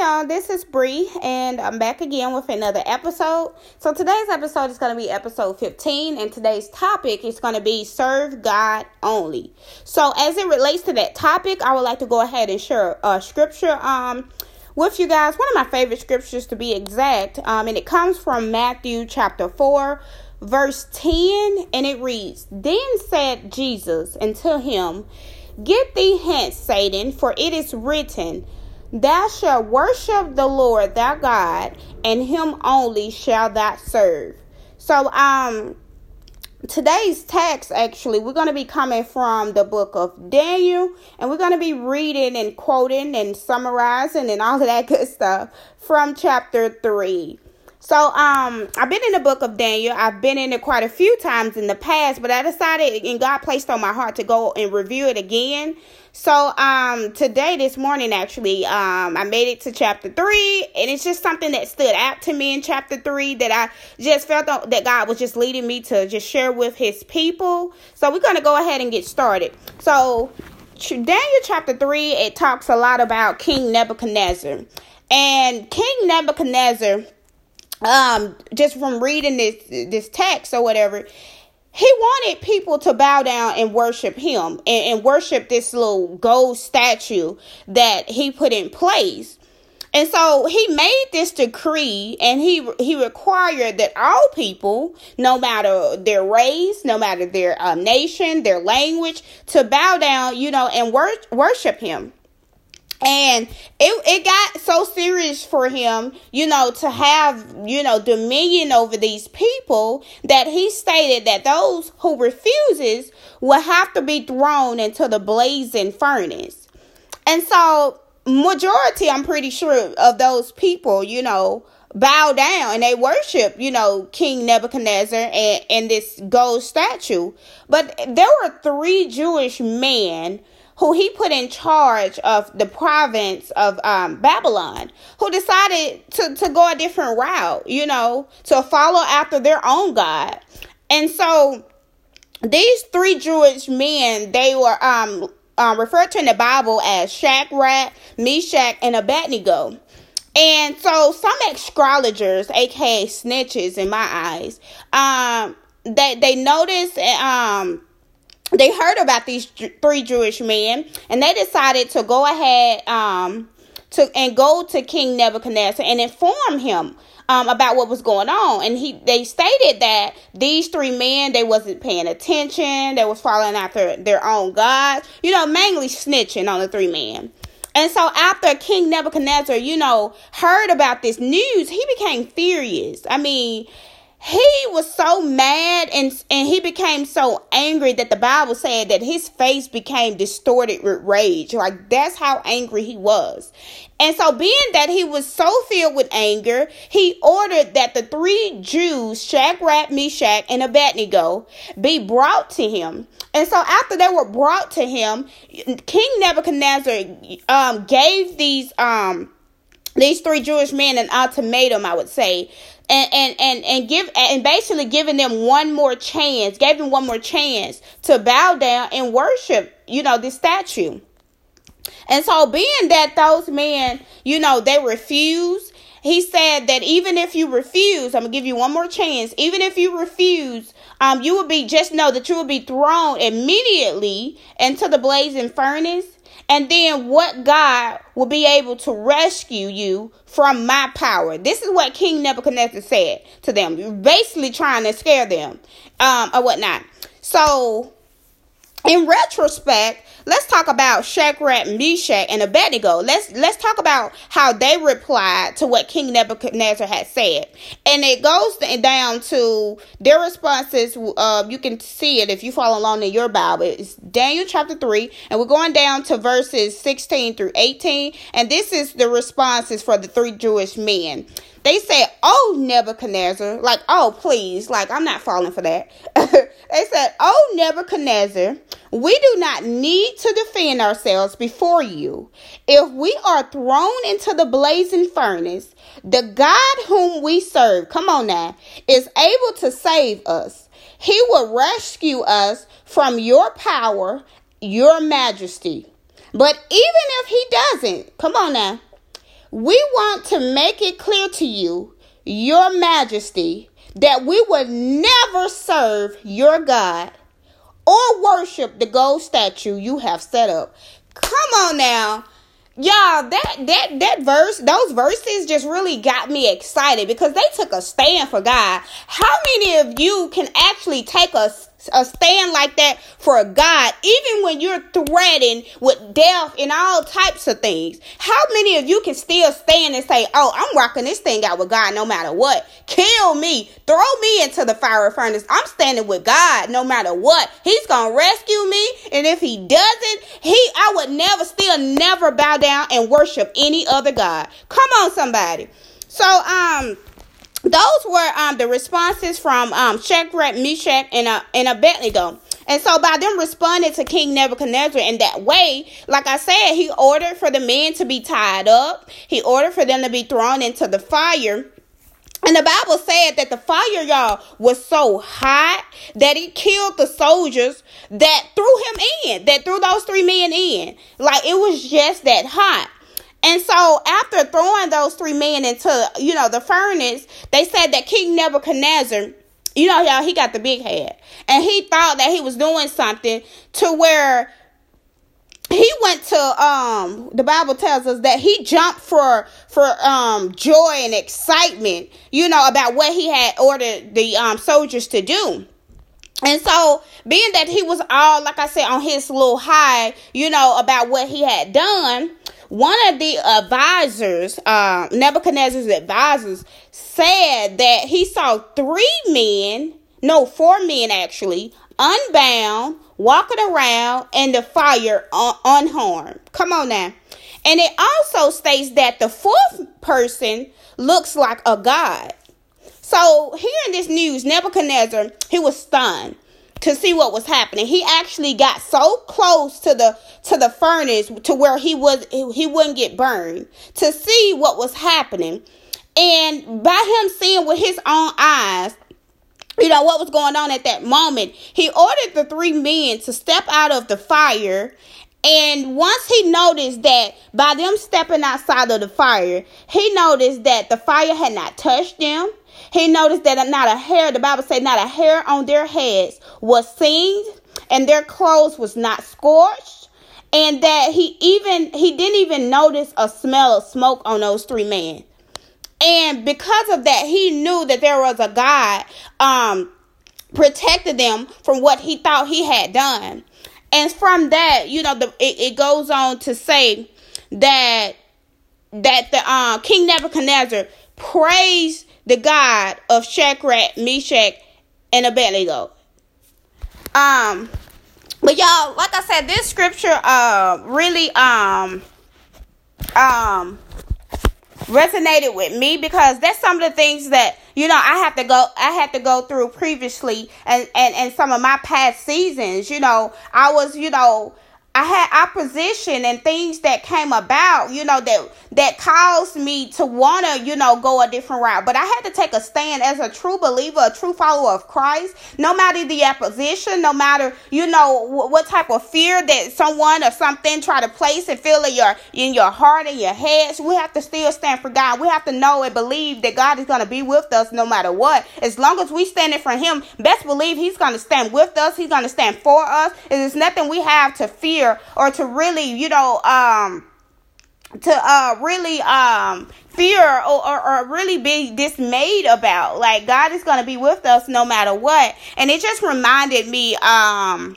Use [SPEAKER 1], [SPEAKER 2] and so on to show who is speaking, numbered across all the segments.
[SPEAKER 1] y'all, this is Bree, and I'm back again with another episode. So today's episode is going to be episode 15, and today's topic is going to be serve God only. So as it relates to that topic, I would like to go ahead and share a scripture um with you guys. One of my favorite scriptures to be exact, um, and it comes from Matthew chapter 4, verse 10, and it reads, Then said Jesus unto him, Get thee hence, Satan, for it is written, Thou shalt worship the Lord thy God, and him only shall thou serve. So, um, today's text actually we're going to be coming from the book of daniel and we're going to be reading and quoting and summarizing and all of that good stuff from chapter 3 so um I've been in the book of Daniel. I've been in it quite a few times in the past, but I decided and God placed on my heart to go and review it again. So um today this morning actually um I made it to chapter 3 and it's just something that stood out to me in chapter 3 that I just felt that God was just leading me to just share with his people. So we're going to go ahead and get started. So Daniel chapter 3 it talks a lot about King Nebuchadnezzar. And King Nebuchadnezzar um just from reading this this text or whatever he wanted people to bow down and worship him and, and worship this little gold statue that he put in place. And so he made this decree and he he required that all people, no matter their race, no matter their uh, nation, their language, to bow down, you know, and wor- worship him and it it got so serious for him, you know, to have, you know, dominion over these people that he stated that those who refuses will have to be thrown into the blazing furnace. And so majority, I'm pretty sure, of those people, you know, bow down and they worship, you know, King Nebuchadnezzar and, and this gold statue. But there were three Jewish men who he put in charge of the province of um, Babylon, who decided to, to go a different route, you know, to follow after their own God. And so these three Jewish men, they were um, uh, referred to in the Bible as Shadrach, Meshach, and Abednego. And so some astrologers, aka snitches in my eyes, um, they they noticed um they heard about these three Jewish men and they decided to go ahead um to and go to King Nebuchadnezzar and inform him um, about what was going on and he they stated that these three men they wasn't paying attention they was following after their own gods you know mainly snitching on the three men and so after King Nebuchadnezzar, you know, heard about this news, he became furious. I mean, he was so mad and and he became so angry that the bible said that his face became distorted with rage. Like that's how angry he was. And so being that he was so filled with anger he ordered that the three jews shadrach meshach and abednego be brought to him. And so after they were brought to him king nebuchadnezzar um gave these um these three Jewish men an ultimatum, I would say, and and and and give and basically giving them one more chance, gave them one more chance to bow down and worship, you know, this statue. And so, being that those men, you know, they refuse, he said that even if you refuse, I'm gonna give you one more chance. Even if you refuse, um, you will be just know that you will be thrown immediately into the blazing furnace and then what God will be able to rescue you from my power. This is what King Nebuchadnezzar said to them, basically trying to scare them um, or whatnot. So in retrospect, let's talk about Shadrach, Meshach, and Abednego. Let's let's talk about how they replied to what King Nebuchadnezzar had said, and it goes down to their responses. Uh, you can see it if you follow along in your Bible. It's Daniel chapter three, and we're going down to verses sixteen through eighteen, and this is the responses for the three Jewish men. They said, Oh, Nebuchadnezzar, like, oh, please, like, I'm not falling for that. they said, Oh, Nebuchadnezzar, we do not need to defend ourselves before you. If we are thrown into the blazing furnace, the God whom we serve, come on now, is able to save us. He will rescue us from your power, your majesty. But even if he doesn't, come on now, we want to make it clear to you, your majesty, that we would never serve your God or worship the gold statue you have set up. Come on now. Y'all, that that that verse, those verses just really got me excited because they took a stand for God. How many of you can actually take a a stand like that for God, even when you're threatened with death and all types of things. How many of you can still stand and say, Oh, I'm rocking this thing out with God no matter what? Kill me, throw me into the fire furnace. I'm standing with God no matter what. He's gonna rescue me, and if he doesn't, he I would never still never bow down and worship any other God. Come on, somebody. So um those were um, the responses from um, Shadrach, Meshach, and, uh, and Abednego. And so by them responding to King Nebuchadnezzar in that way, like I said, he ordered for the men to be tied up. He ordered for them to be thrown into the fire. And the Bible said that the fire, y'all, was so hot that it killed the soldiers that threw him in, that threw those three men in. Like it was just that hot. And so after throwing those three men into, you know, the furnace, they said that King Nebuchadnezzar, you know, y'all, he got the big head. And he thought that he was doing something to where he went to um the bible tells us that he jumped for for um joy and excitement you know about what he had ordered the um soldiers to do and so, being that he was all, like I said, on his little high, you know, about what he had done, one of the advisors, uh, Nebuchadnezzar's advisors, said that he saw three men, no, four men actually, unbound, walking around in the fire un- unharmed. Come on now. And it also states that the fourth person looks like a god. So, hearing this news, Nebuchadnezzar, he was stunned to see what was happening. He actually got so close to the to the furnace to where he was he wouldn't get burned to see what was happening. And by him seeing with his own eyes, you know what was going on at that moment, he ordered the three men to step out of the fire. And once he noticed that by them stepping outside of the fire, he noticed that the fire had not touched them. He noticed that not a hair, the Bible said, not a hair on their heads was singed, and their clothes was not scorched, and that he even he didn't even notice a smell of smoke on those three men. And because of that, he knew that there was a God um protected them from what he thought he had done. And from that, you know, the it, it goes on to say that that the uh, King Nebuchadnezzar praised the God of Shadrach, Meshach, and Abednego. Um, but y'all, like I said, this scripture uh really um um resonated with me because that's some of the things that you know I have to go I had to go through previously and and and some of my past seasons. You know, I was you know I had opposition and things that came about, you know, that that caused me to want to, you know, go a different route. But I had to take a stand as a true believer, a true follower of Christ. No matter the opposition, no matter you know what type of fear that someone or something try to place and feel in your in your heart and your head, we have to still stand for God. We have to know and believe that God is going to be with us no matter what. As long as we stand in for Him, best believe He's going to stand with us. He's going to stand for us. And there's nothing we have to fear or to really, you know, um, to uh really um fear or, or, or, really be dismayed about. Like god is going to be with us no matter what. And it just reminded me um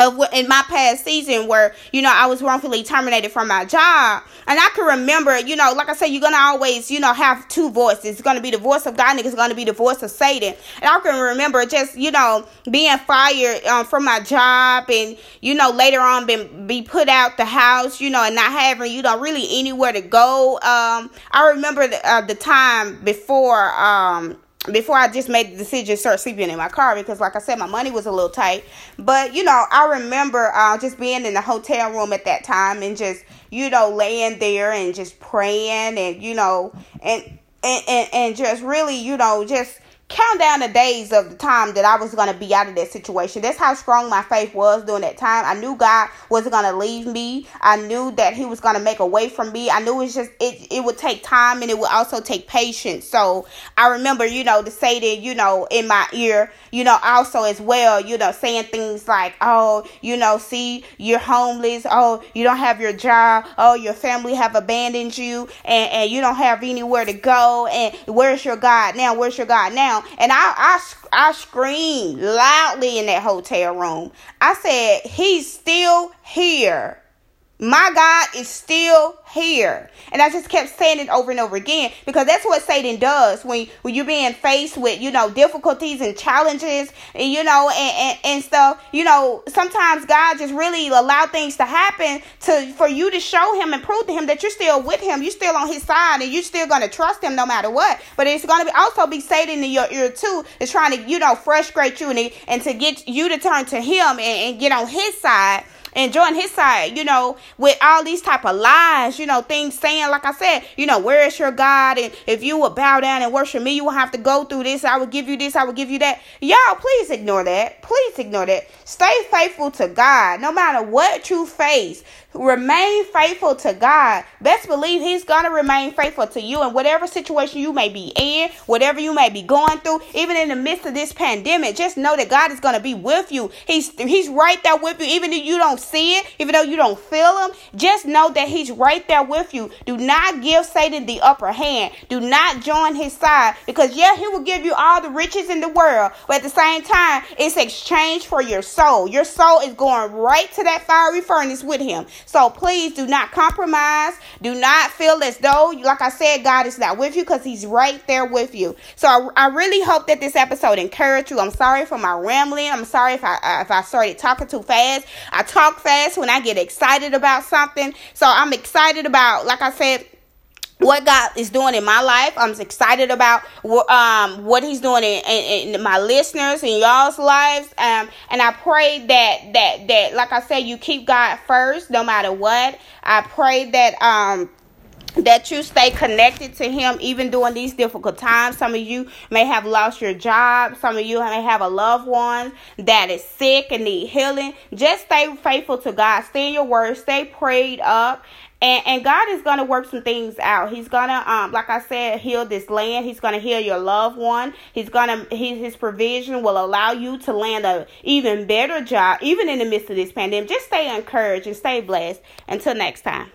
[SPEAKER 1] of in my past season where you know I was wrongfully terminated from my job, and I can remember, you know, like I said, you're gonna always, you know, have two voices. It's gonna be the voice of God, and it's gonna be the voice of Satan. And I can remember just, you know, being fired um, from my job, and you know, later on, been be put out the house, you know, and not having, you know, really anywhere to go. Um, I remember the, uh, the time before. Um, before I just made the decision to start sleeping in my car because, like I said, my money was a little tight. But you know, I remember uh, just being in the hotel room at that time and just you know laying there and just praying and you know and and and, and just really you know just count down the days of the time that I was going to be out of that situation. That's how strong my faith was during that time. I knew God wasn't going to leave me. I knew that He was going to make a way for me. I knew it's just it it would take time and it would also take patience. So I remember, you know, the Satan, you know, in my ear, you know, also as well, you know, saying things like, "Oh, you know, see, you're homeless. Oh, you don't have your job. Oh, your family have abandoned you, and and you don't have anywhere to go. And where's your God now? Where's your God now?" And I I I screamed loudly in that hotel room. I said, "He's still here." My God is still here. And I just kept saying it over and over again because that's what Satan does when, when you're being faced with, you know, difficulties and challenges, and, you know, and, and, and stuff. You know, sometimes God just really allow things to happen to for you to show him and prove to him that you're still with him. You're still on his side and you're still going to trust him no matter what. But it's going to be also be Satan in your ear too, is trying to, you know, frustrate you and, and to get you to turn to him and, and get on his side and join his side, you know, with all these type of lies, you know, things saying, like I said, you know, where is your God? And if you would bow down and worship me, you will have to go through this. I will give you this. I will give you that. Y'all, please ignore that. Please ignore that. Stay faithful to God, no matter what you face. Remain faithful to God. Best believe He's going to remain faithful to you in whatever situation you may be in, whatever you may be going through, even in the midst of this pandemic. Just know that God is going to be with you. He's He's right there with you, even if you don't see it, even though you don't feel Him. Just know that He's right there with you. Do not give Satan the upper hand. Do not join his side because, yeah, He will give you all the riches in the world, but at the same time, it's exchange for your soul. Your soul is going right to that fiery furnace with Him. So please do not compromise. Do not feel as though, like I said, God is not with you because He's right there with you. So I, I, really hope that this episode encouraged you. I'm sorry for my rambling. I'm sorry if I if I started talking too fast. I talk fast when I get excited about something. So I'm excited about, like I said what God is doing in my life. I'm excited about um, what He's doing in, in, in, my listeners and y'all's lives. Um, and I pray that that that, like I said, you keep God first, no matter what. I pray that um that you stay connected to him even during these difficult times. Some of you may have lost your job. Some of you may have a loved one that is sick and need healing. Just stay faithful to God. Stay in your word. Stay prayed up and, and God is to work some things out. He's to, um, like I said, heal this land. He's to heal your loved one. He's to, his, his provision will allow you to land a even better job, even in the midst of this pandemic. Just stay encouraged and stay blessed. Until next time.